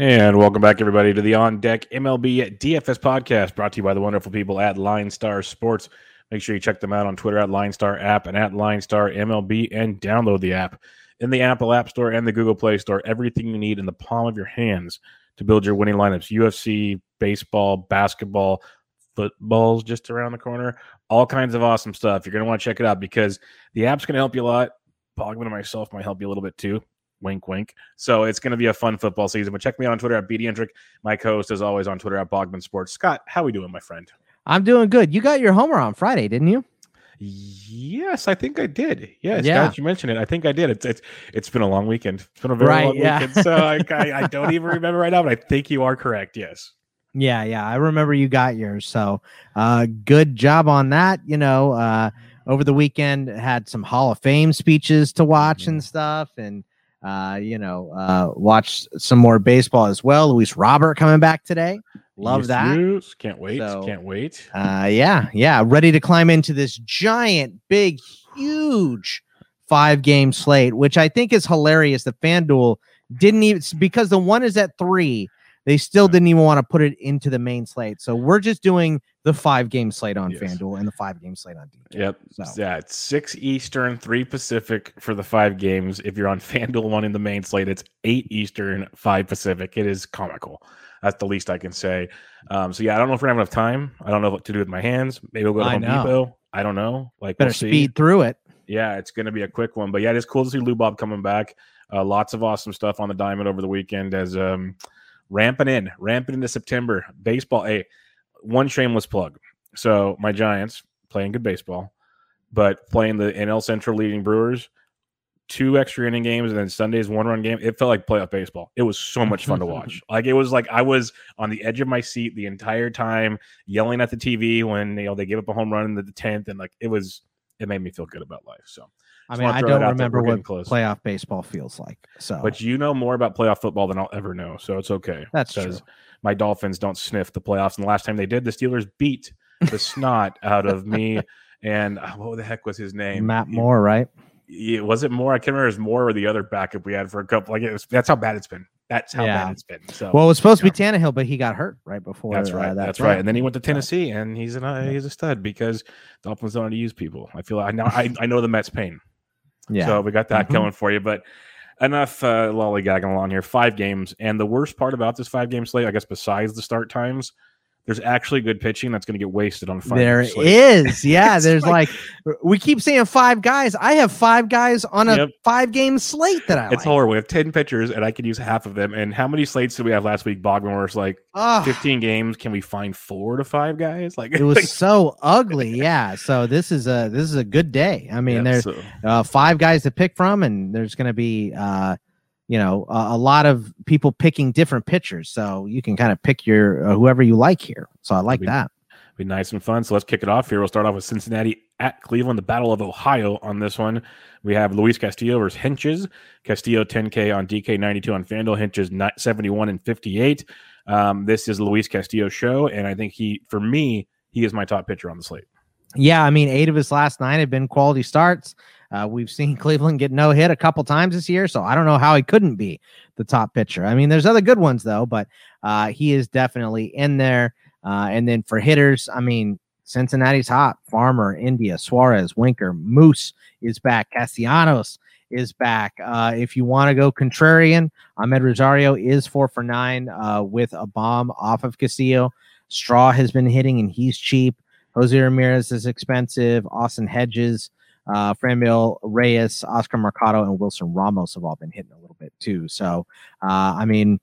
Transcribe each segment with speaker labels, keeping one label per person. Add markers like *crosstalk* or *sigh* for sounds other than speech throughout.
Speaker 1: And welcome back, everybody, to the On Deck MLB DFS podcast brought to you by the wonderful people at Line Star Sports. Make sure you check them out on Twitter at Line Star App and at Line Star MLB and download the app in the Apple App Store and the Google Play Store. Everything you need in the palm of your hands to build your winning lineups UFC, baseball, basketball, football's just around the corner. All kinds of awesome stuff. You're going to want to check it out because the app's going to help you a lot. Bogman and myself might help you a little bit too. Wink, wink. So it's going to be a fun football season. But check me out on Twitter at BDentrick. My co-host, as always, on Twitter at Bogman Sports. Scott, how are we doing, my friend?
Speaker 2: I'm doing good. You got your homer on Friday, didn't you?
Speaker 1: Yes, I think I did. Yes,
Speaker 2: Yeah.
Speaker 1: yeah. you mentioned it. I think I did. It's it's it's been a long weekend. It's been a very
Speaker 2: Right,
Speaker 1: long
Speaker 2: yeah.
Speaker 1: weekend. So I, *laughs* I I don't even remember right now, but I think you are correct. Yes.
Speaker 2: Yeah, yeah. I remember you got yours. So uh good job on that. You know, uh over the weekend had some Hall of Fame speeches to watch and stuff and uh, you know, uh watched some more baseball as well. Luis Robert coming back today. Love
Speaker 1: Yes,
Speaker 2: that.
Speaker 1: yes. Can't wait.
Speaker 2: So-
Speaker 1: Can't wait.
Speaker 2: Uh yeah, yeah, ready to climb into this giant, big, huge five game slate, which I think is hilarious. The FanDuel didn't even because the one is at three, they still didn't even want to put it into the main slate. So we're just doing the five game slate on
Speaker 1: Yes.
Speaker 2: FanDuel and the five game slate on DJ.
Speaker 1: Yep.
Speaker 2: So
Speaker 1: Yeah, it's six Eastern, three Pacific for the five games. If you're on *laughs* FanDuel one in the main slate, it's eight Eastern, five Pacific. It is comical. That's the least I can say. Um, so yeah, I don't know if we're gonna have enough time. I don't know what to do with my hands. Maybe we'll go to
Speaker 2: I
Speaker 1: Home
Speaker 2: know.
Speaker 1: Depot. I don't know. Like
Speaker 2: better
Speaker 1: we'll
Speaker 2: speed through it.
Speaker 1: Yeah, it's going to be a quick one, but yeah, it is cool to see Lou Bob coming back. Uh, lots of awesome stuff on the diamond over the weekend as um, ramping in, ramping into September. Baseball, a one shameless plug. So my Giants playing good baseball, but playing the NL Central leading Brewers, two extra inning games, and then Sunday's one run game. It felt like playoff baseball. It was so much fun to watch. *laughs* Like it was like I was on the edge of my seat the entire time, yelling at the TV when you know they gave up a home run in the tenth, and like it was. It made me feel good about life. So.
Speaker 2: I mean, I don't remember what
Speaker 1: close.
Speaker 2: playoff baseball feels like. So
Speaker 1: But you know more about playoff football than I'll ever know, so it's okay.
Speaker 2: That's
Speaker 1: because
Speaker 2: true.
Speaker 1: my Dolphins don't sniff the playoffs, and the last time they did, the Steelers beat the snot out of me. *laughs* And uh, what the heck was his name?
Speaker 2: Matt
Speaker 1: He-
Speaker 2: Moore, right?
Speaker 1: he- was it Moore? I can't remember. It was Moore or the other backup we had for a couple. Like it was, that's how bad it's been. That's how
Speaker 2: Yeah.
Speaker 1: bad it's been. So
Speaker 2: Well, it was supposed to be Tannehill, but he got hurt right before.
Speaker 1: that's
Speaker 2: uh,
Speaker 1: right.
Speaker 2: that
Speaker 1: that's
Speaker 2: throw.
Speaker 1: right. And then he went to Tennessee, and he's an uh, he's a stud because Dolphins don't how to use people. I feel like I know I, I know the Mets pain.
Speaker 2: Yeah.
Speaker 1: So we got that
Speaker 2: Mhm.
Speaker 1: going for you. But enough uh, lollygagging along here. Five games. And the worst part about this five game slate, I guess, besides the start times, there's actually good pitching that's going to get wasted on five
Speaker 2: There
Speaker 1: game *laughs*
Speaker 2: Yeah, there's
Speaker 1: like-
Speaker 2: like, we keep saying five guys. I have five guys on a
Speaker 1: Yep.
Speaker 2: five game slate that I
Speaker 1: It's
Speaker 2: like.
Speaker 1: horrible. We have 10 pitchers, and I could use half of them. And how many slates did we have last week, Bogman, it's like 15 games? Can we find four to five guys? Like,
Speaker 2: it was *laughs* so ugly. Yeah. So this is a this is a good day. I mean,
Speaker 1: yeah,
Speaker 2: there's
Speaker 1: so-
Speaker 2: uh, five guys to pick from, and there's going to be uh, you know a, a lot of people picking different pitchers. So you can kind of pick your uh, whoever you like here. So I like
Speaker 1: be-
Speaker 2: that.
Speaker 1: be nice and fun. So let's kick it off here. We'll start off with Cincinnati at Cleveland, the Battle of Ohio on this one. We have Luis Castillo versus Hentges. Castillo 10K on DK 92 on FanDuel. Hentges 71 and 58. Um, this is Luis Castillo's show, and I think he, for me, he is my top pitcher on the slate.
Speaker 2: Yeah, I mean, eight of his last nine have been quality starts. Uh, we've seen *laughs* Cleveland get no hit a couple times this year, so I don't know how he couldn't be the top pitcher. I mean, there's other good ones though, but uh, he is definitely in there. Uh, and then for hitters, I mean, Cincinnati's hot. Farmer, India, Suarez, Winker, Moose is back. Castellanos is back. Uh, if you want to go contrarian, Amed Rosario is four for nine uh, with a bomb off of Castillo. Straw has been hitting, and he's cheap. Jose Ramirez is expensive. Austin Hedges, uh, Franmil Reyes, Oscar Mercado, and Wilson Ramos have all been hitting a little bit too. So, uh, I mean,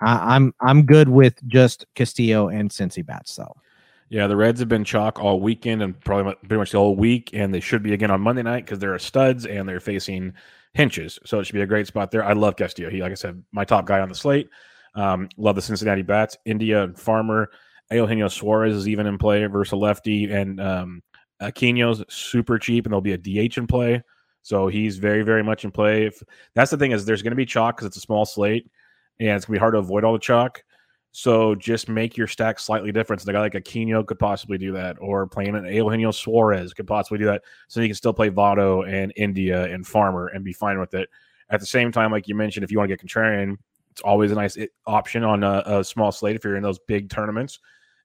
Speaker 2: I, I'm I'm good with just Castillo and Cincy bats though.
Speaker 1: Yeah, the Reds have been chalk all weekend and probably pretty much the whole week, and they should be again on Monday night because they're studs and they're facing Hentges. So it should be a great spot there. I love Castillo. He, like I said, my top guy on the slate. Um, love the Cincinnati bats, India and Farmer. Eugenio Suarez is even in play versus a lefty, and um, Aquino's super cheap, and there'll be a DH in play. So he's very, very much in play. If that's the thing is, there's going to be chalk because it's a small slate, and it's going to be hard to avoid all the chalk. So just make your stack slightly different. So the guy like Aquino could possibly do that, or playing an Eugenio Suarez could possibly do that. So you can still play Votto and India and Farmer and be fine with it. At the same time, like you mentioned, if you want to get contrarian, it's always a nice eh, option on a, a small slate if you're in those big tournaments.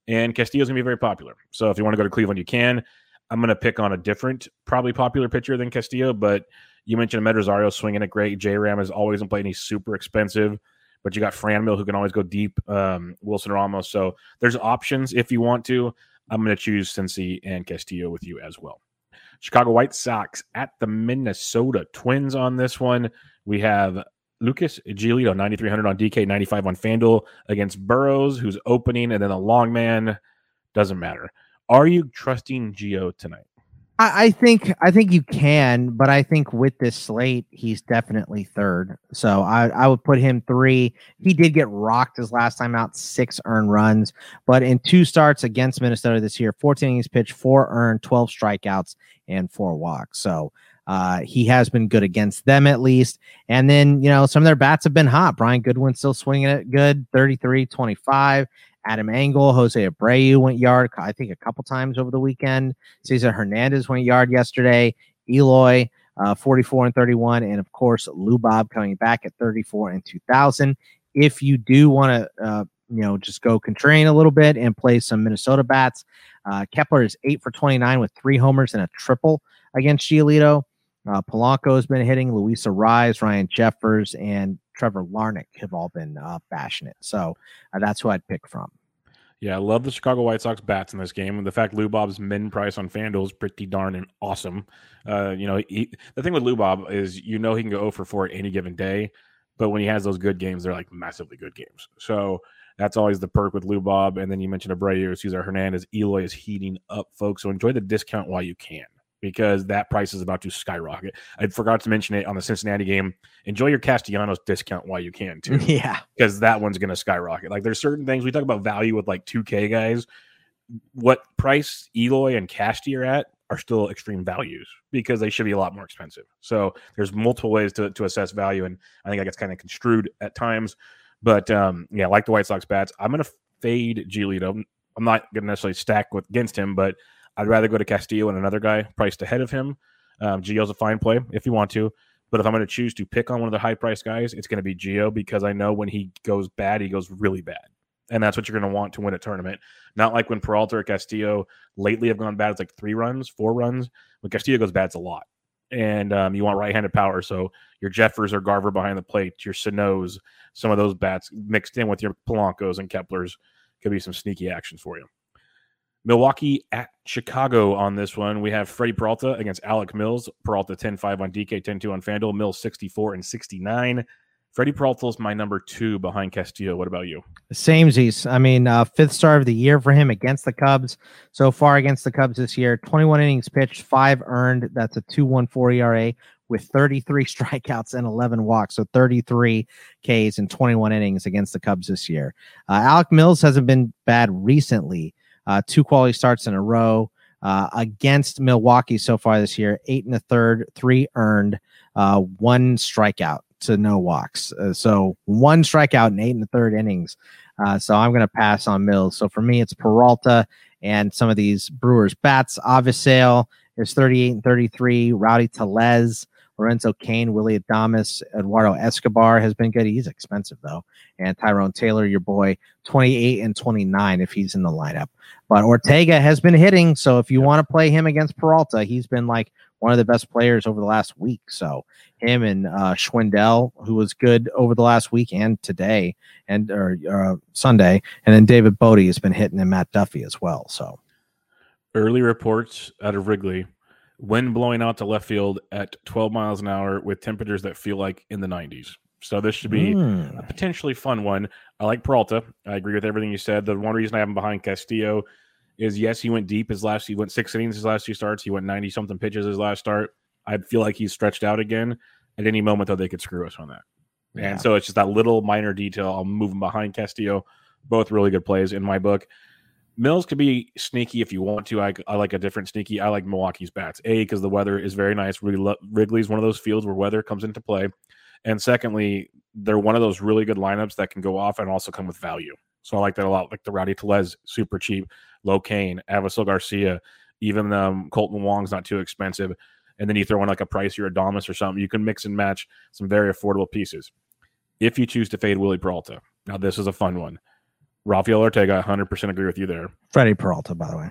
Speaker 1: And Castillo's gonna be very popular. So if you want to go to Cleveland, you can. I'm gonna pick on a different, probably popular pitcher than Castillo, but you mentioned Med Rosario swinging it great. J Ram is always in play and he's super expensive but you got Franmil who can always go deep, um, Wilson Ramos. So there's options if you want to. I'm going to choose Cincy and Castillo with you as well. Chicago White Sox at the Minnesota Twins on this one. We have Lucas Giolito, 9,300 on DK, 95 on FanDuel against Burrows, who's opening, and then a long man. Doesn't matter. Are you trusting Gio tonight?
Speaker 2: I, I think I think you can, but I think with this slate, he's definitely third. So I, I would put him three. He did get rocked his last time out, six earned runs, but in two starts against Minnesota this year, 14 innings pitched, four earned, 12 strikeouts, and four walks. So uh, he has been good against them at least. And then, you know, some of their bats have been hot. Brian Goodwin still swinging it good, 33 25. Adam Engel, Jose Abreu went yard, I think a couple times over the weekend. Cesar Hernandez went yard yesterday. Eloy, uh, 44 and 31. And of course, Lou Bob coming back at 34 and 2000. If you do want to, uh, you know, just go contrarian a little bit and play some Minnesota bats, uh, Kepler is eight for 29 with three homers and a triple against Giolito. Uh, Polanco has been hitting. Luis Arraez, Ryan Jeffers, and Trevor Larnach have all been uh, bashing it. So uh, that's who I'd pick from.
Speaker 1: Yeah, I love the Chicago White Sox bats in this game. And the fact Lou Bob's min price on FanDuel is pretty darn and awesome. Uh, you know, he, the thing with Lou Bob is you know he can go 0 for 4 at any given day, but when he has those good games, they're like massively good games. So that's always the perk with Lou Bob. And then you mentioned Abreu, Cesar Hernandez, Eloy is heating up, folks. So enjoy the discount while you can because that price is about to skyrocket. I forgot to mention it on the Cincinnati game. Enjoy your Castellanos discount while you can too. *laughs*
Speaker 2: Yeah.
Speaker 1: Because that one's going to skyrocket. Like there's certain things we talk about value with like 2K guys. What price Eloy and Casty are at are still extreme values because they should be a lot more expensive. So there's multiple ways to, to assess value. And I think that gets kind of construed at times. But um, yeah, like the White Sox bats, I'm going to fade Giolito. I'm not going to necessarily stack with against him, but I'd rather go to Castillo and another guy priced ahead of him. Um, Gio's a fine play if you want to, but if I'm going to choose to pick on one of the high price guys, it's going to be Gio because I know when he goes bad, he goes really bad. And that's what you're going to want to win a tournament. Not like when Peralta or Castillo lately have gone bad. It's like three runs, four runs. When Castillo goes bad, it's a lot. And um, you want right handed power. So your Jeffers or Garver behind the plate, your Sano's, some of those bats mixed in with your Polancos and Keplers could be some sneaky actions for you. Milwaukee at Chicago on this one. We have Freddie Peralta against Alec Mills. Peralta 10 5 on DK, 10 2 on FanDuel. Mills 64 and 69. Freddie Peralta is my number two behind Castillo. What about you?
Speaker 2: Samesies. I mean, uh, fifth star of the year for him against the Cubs. So far against the Cubs this year, 21 innings pitched, five earned. That's a 2.14 ERA with 33 *laughs* strikeouts and 11 walks. So 33 Ks in 21 innings against the Cubs this year. Uh, Alec Mills hasn't been bad recently uh, two quality starts in a row uh, against Milwaukee so far this year. Eight and a third, three earned, uh, one strikeout to no walks. Uh, so one strikeout in eight and a third innings. Uh, so I'm going to pass on Mills. So for me, it's Peralta and some of these Brewers bats. Avisail is 38 and 33. Rowdy Tellez Lorenzo Cain, Willie Adames, Eduardo Escobar has been good. He's expensive though. And Tyrone Taylor, your boy, 28 and 29 if he's in the lineup. But Ortega has been hitting. So if you want to play him against Peralta, he's been like one of the best players over the last week. So him and uh, Schwindel, who was good over the last week and today and or uh, Sunday, and then David Bote has been hitting and Matt Duffy as well. So
Speaker 1: early reports out of Wrigley wind blowing out to left field at 12 miles an hour with temperatures that feel like in the 90s. So this should be mm. a potentially fun one. I like Peralta. I agree with everything you said. The one reason I have him behind Castillo is yes, he went deep his last. He went six innings his last two starts. He went 90 something pitches his last start. I feel like he's stretched out again. At any moment, though, they could screw us on that. Yeah. And so it's just that little minor detail. I'll move him behind Castillo. Both really good plays in my book. Mills could be sneaky if you want to. I, I like a different sneaky. I like Milwaukee's bats. A because the weather is very nice. Wrigley's one of those fields where weather comes into play, and secondly, they're one of those really good lineups that can go off and also come with value. So I like that a lot. Like the Rowdy Tellez, super cheap. Low Cain, Avisail Garcia, even um, Kolten Wong's not too expensive. And then you throw in like a Price or a Damas or something. You can mix and match some very affordable pieces. If you choose to fade Willie Peralta, now this is a fun one. Rafael Ortega, 100% agree with you there.
Speaker 2: Freddie Peralta, by the way.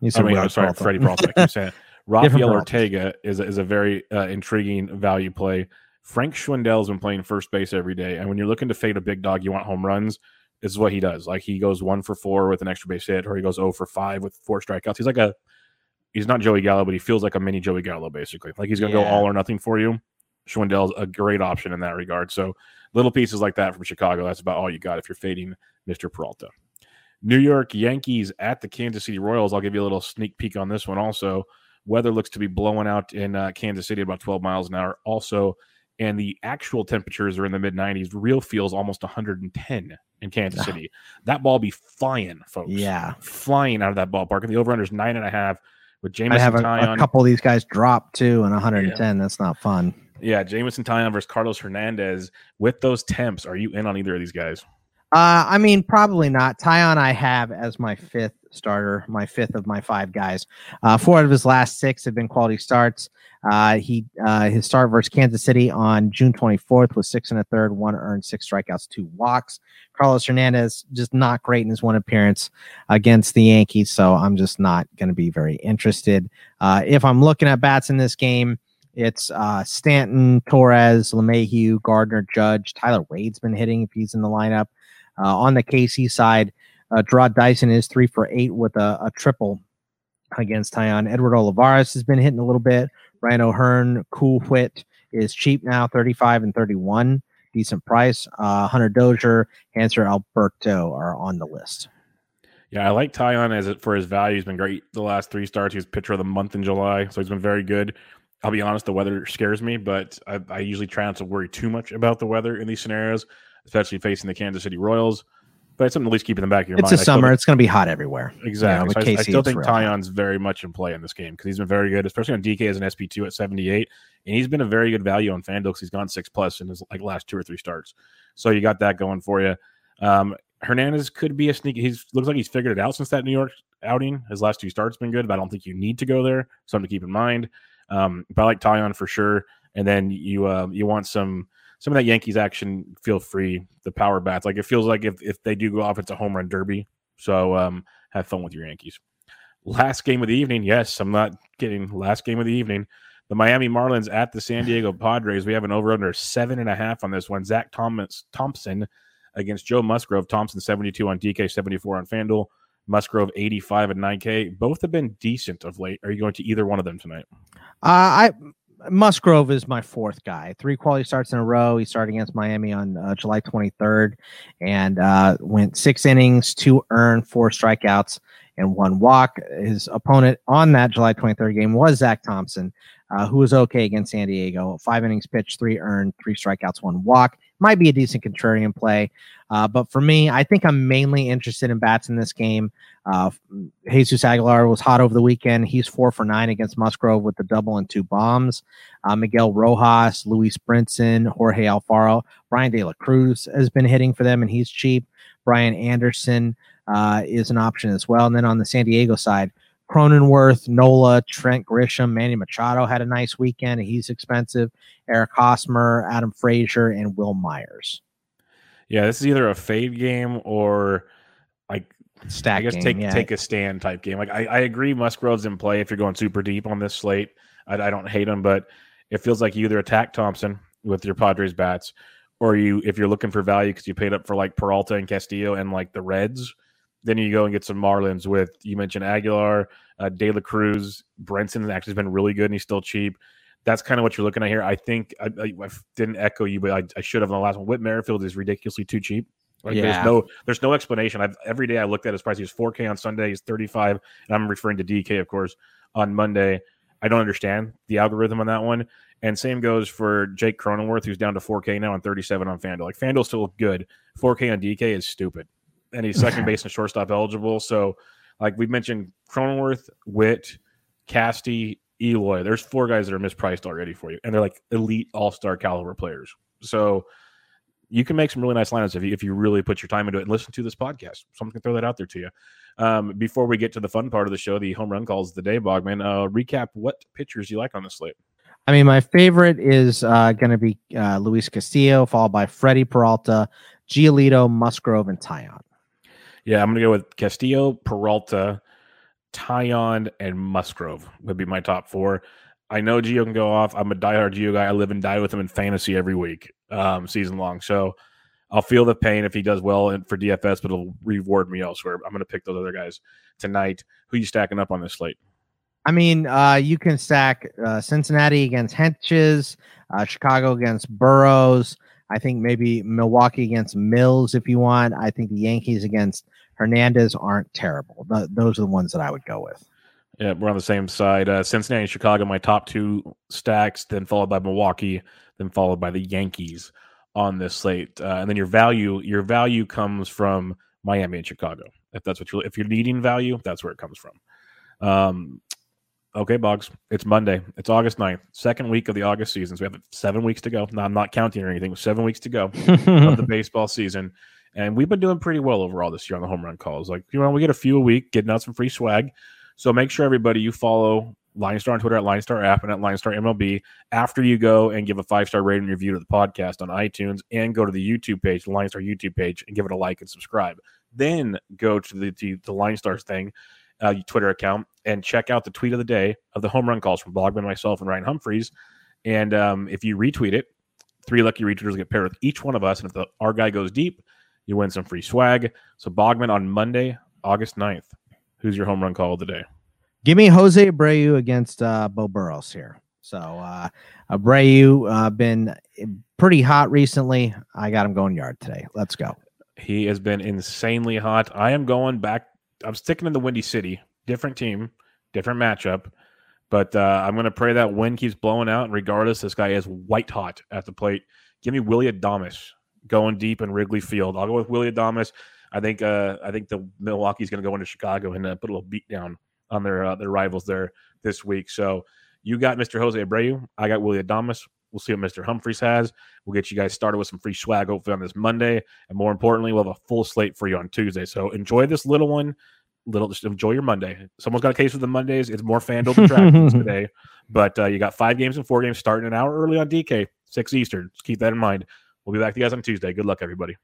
Speaker 1: You said I mean, I'm sorry, Peralta. Freddie Peralta. I keep saying *laughs* Rafael Ortega is a, is a very uh, intriguing value play. Frank Schwindel's been playing first base every day, and when you're looking to fade a big dog, you want home runs. This is what he does. Like he goes one for four with an extra base hit, or he goes 0 for five with four strikeouts. He's like a he's not Joey Gallo, but he feels like a mini Joey Gallo, basically. Like he's gonna yeah. go all or nothing for you. Schwindel's a great option in that regard. So little pieces like that from Chicago, that's about all you got if you're fading Mr. Peralta. New York Yankees at the Kansas City Royals. I'll give you a little sneak peek on this one also. Weather looks to be blowing out in uh, Kansas City about 12 miles an hour. Also, and the actual temperatures are in the mid 90s. Real feels almost 110 in Kansas City. That ball be flying, folks.
Speaker 2: Yeah,
Speaker 1: flying out of that ballpark. And the over under is nine and a half. With Jameson
Speaker 2: I have a, a couple of these guys drop too, and 110. Yeah. That's not fun.
Speaker 1: Yeah, Jameson Taillon versus Carlos Hernandez. With those temps, are you in on either of these guys?
Speaker 2: Uh, I mean, probably not. Taillon, I have as my fifth starter, my fifth of my five guys. Uh, four out of his last six have been quality starts. Uh, he uh, his start versus Kansas City on June 24th was six and a third, one earned, six strikeouts, two walks. Carlos Hernandez just not great in his one appearance against the Yankees, so I'm just not going to be very interested. Uh, if I'm looking at bats in this game, it's uh, Stanton, Torres, LeMahieu, Gardner, Judge. Tyler Wade's been hitting if he's in the lineup. Uh, on the KC side, uh, Jarrod Dyson is three for eight with a, a triple against Taillon. Edward Olivares has been hitting a little bit. Ryan O'Hearn, Cool Whit is cheap now, 35 and 31. Decent price. Uh, Hunter Dozier, Hanser Alberto are on the list.
Speaker 1: Yeah, I like Taillon as it for his value. He's been great the last three starts. He was pitcher of the month in July, so he's been very good. I'll be honest, the weather scares me, but I, I usually try not to worry too much about the weather in these scenarios especially facing the Kansas City Royals. But it's something at least keep in the back of your
Speaker 2: it's
Speaker 1: mind.
Speaker 2: It's a summer. Think, it's going to be hot everywhere.
Speaker 1: Exactly. You know, so I, I, still think Taillon's very much in play in this game because he's been very good, especially on DK as an SP2 at 78. And he's been a very good value on FanDuel because he's gone six plus in his like last two or three starts. So you got that going for you. Um, Hernandez could be a sneaky. He's looks like he's figured it out since that New York outing. His last two starts been good, but I don't think you need to go there. Something to keep in mind. Um, but I like Taillon for sure. And then you uh, you want some some of that Yankees action, feel free. The power bats, like it feels like if, if they do go off, it's a home run derby. So um, have fun with your Yankees. Last game of the evening. Yes, I'm not kidding. Last game of the evening. The Miami Marlins at the San Diego Padres. We have an over under seven and a half on this one. Zach Thomas Thompson against Joe Musgrove. Thompson 72 on DK, 74 on FanDuel. Musgrove 85 and 9K. Both have been decent of late. Are you going to either one of them tonight?
Speaker 2: Uh, I Musgrove is my fourth guy. Three quality starts in a row. He started against Miami on uh, July 23rd and uh, went six innings, two earned, four strikeouts, and one walk. His opponent on that July 23rd game was Zach Thompson, uh, who was okay against San Diego. Five innings pitched, three earned, three strikeouts, one walk. Might be a decent contrarian play. Uh, but for me, I think I'm mainly interested in bats in this game. Uh, Jesus Aguilar was hot over the weekend. He's four for nine against Musgrove with the double and two bombs. Uh, Miguel Rojas, Lewis Brinson, Jorge Alfaro, Bryan De La Cruz has been hitting for them, and he's cheap. Brian Anderson uh, is an option as well. And then on the San Diego side, Cronenworth, Nola, Trent Grisham, Manny Machado had a nice weekend. He's expensive. Eric Hosmer, Adam Frazier, and Wil Myers.
Speaker 1: Yeah, this is either a fade game or like
Speaker 2: stack.
Speaker 1: I guess
Speaker 2: game,
Speaker 1: take
Speaker 2: yeah.
Speaker 1: take a stand type game. Like I, I agree, Musgrove's in play if you're going super deep on this slate. I, I don't hate him, but it feels like you either attack Thompson with your Padres bats, or you if you're looking for value because you paid up for like Peralta and Castillo and like the Reds, then you go and get some Marlins with you mentioned Aguilar, uh, De La Cruz, Brinson actually has been really good and he's still cheap that's kind of what you're looking at here. I think I, I, I didn't echo you, but I, I, should have on the last one. Whit Merrifield is ridiculously too cheap. Like yeah. there's no there's no explanation. I've every day I looked at his price. He's 4K on Sunday. He's 35, and I'm referring to DK, of course, on Monday. I don't understand the algorithm on that one. And same goes for Jake Cronenworth, who's down to 4K now on 37 on FanDuel. Like FanDuel still good. 4K on DK is stupid, he's second base and shortstop eligible. So Like we've mentioned, Cronenworth, Whit, Casty, Eloy. There's four guys that are mispriced already for you, and they're like elite all star caliber players. So you can make some really nice lineups if you if you really put your time into it and listen to this podcast. Someone can throw that out there to you. Um, before we get to the fun part of the show, the home run calls of the day, Bogman. Uh, recap what pitchers you like on the slate.
Speaker 2: I mean, my favorite is uh, going to be uh, Luis Castillo, followed by Freddie Peralta, Giolito, Musgrove, and Taillon.
Speaker 1: Yeah, I'm to go with Castillo, Peralta, Taillon, and Musgrove would be my top four. I know Gio can go off. I'm a diehard Gio guy. I live and die with him in fantasy every week, um, season long. So I'll feel the pain if he does well for DFS, but it'll reward me elsewhere. I'm going to pick those other guys tonight. Who you stacking up on this slate?
Speaker 2: I mean, uh, you can stack uh, Cincinnati against Hentges, uh, Chicago against Burrows. I think maybe Milwaukee against Mills if you want. I think the Yankees against Hernandez aren't terrible. Th- those are the ones that I would go with.
Speaker 1: Yeah, we're on the same side. Uh, Cincinnati and Chicago, my top two stacks, then followed by Milwaukee, then followed by the Yankees on this slate. Uh, and then your value, your value comes from Miami and Chicago. If that's what you're, if you're needing value, that's where it comes from. Um, okay, Boggs, it's Monday. It's August 9th, second week of the August season. So we have seven weeks to go. No, I'm not counting or anything. Seven weeks to go of the *laughs* baseball season. And we've been doing pretty well overall this year on the home run calls. Like, you know, we get a few a week, getting out some free swag. So make sure everybody you follow Line Star on Twitter at Line Star app and at Line Star MLB after you go and give a five star rating review to the podcast on iTunes and go to the YouTube page, the Line Star YouTube page, and give it a like and subscribe. Then go to the to the Line Stars thing, uh, Twitter account, and check out the tweet of the day of the home run calls from Bogman, myself, and Ryan Humphreys. And um, if you retweet it, three lucky retweeters get paired with each one of us. And if the, our guy goes deep, you win some free swag. So Bogman on Monday, August 9th. Who's your home run call of the day?
Speaker 2: Give me Jose Abreu against uh, Beau Burrows here. So uh, Abreu uh, been pretty hot recently. I got him going yard today. Let's go.
Speaker 1: He has been insanely hot. I am going back. I'm sticking in the Windy City. Different team, different matchup. But uh, I'm going to pray that wind keeps blowing out. And regardless, this guy is white hot at the plate. Give me Willie Adames going deep in Wrigley Field. I'll go with Willie Adames. I think uh, I think the Milwaukee's going to go into Chicago and uh, put a little beat down on their uh, their rivals there this week. So you got Mr. Jose Abreu. I got Willie Adames. We'll see what Mr. Humphreys has. We'll get you guys started with some free swag hopefully on this Monday, and more importantly, we'll have a full slate for you on Tuesday. So enjoy this little one. Little, just enjoy your Monday. Someone's got a case for the Mondays. It's more FanDuel than DraftKings *laughs* today, but uh, you got five games and four games starting an hour early on DK, six Eastern. Just keep that in mind. We'll be back to you guys on Tuesday. Good luck, everybody.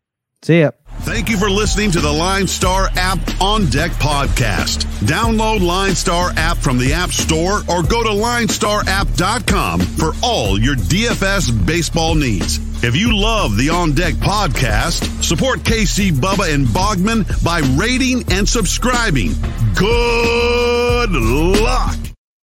Speaker 2: See ya.
Speaker 3: Thank you for listening to the Line Star app on deck podcast. Download Line Star app from the App Store or go to linestarapp.com for all your DFS baseball needs. If you love the On Deck podcast, support KC Bubba and Bogman by rating and subscribing. Good luck.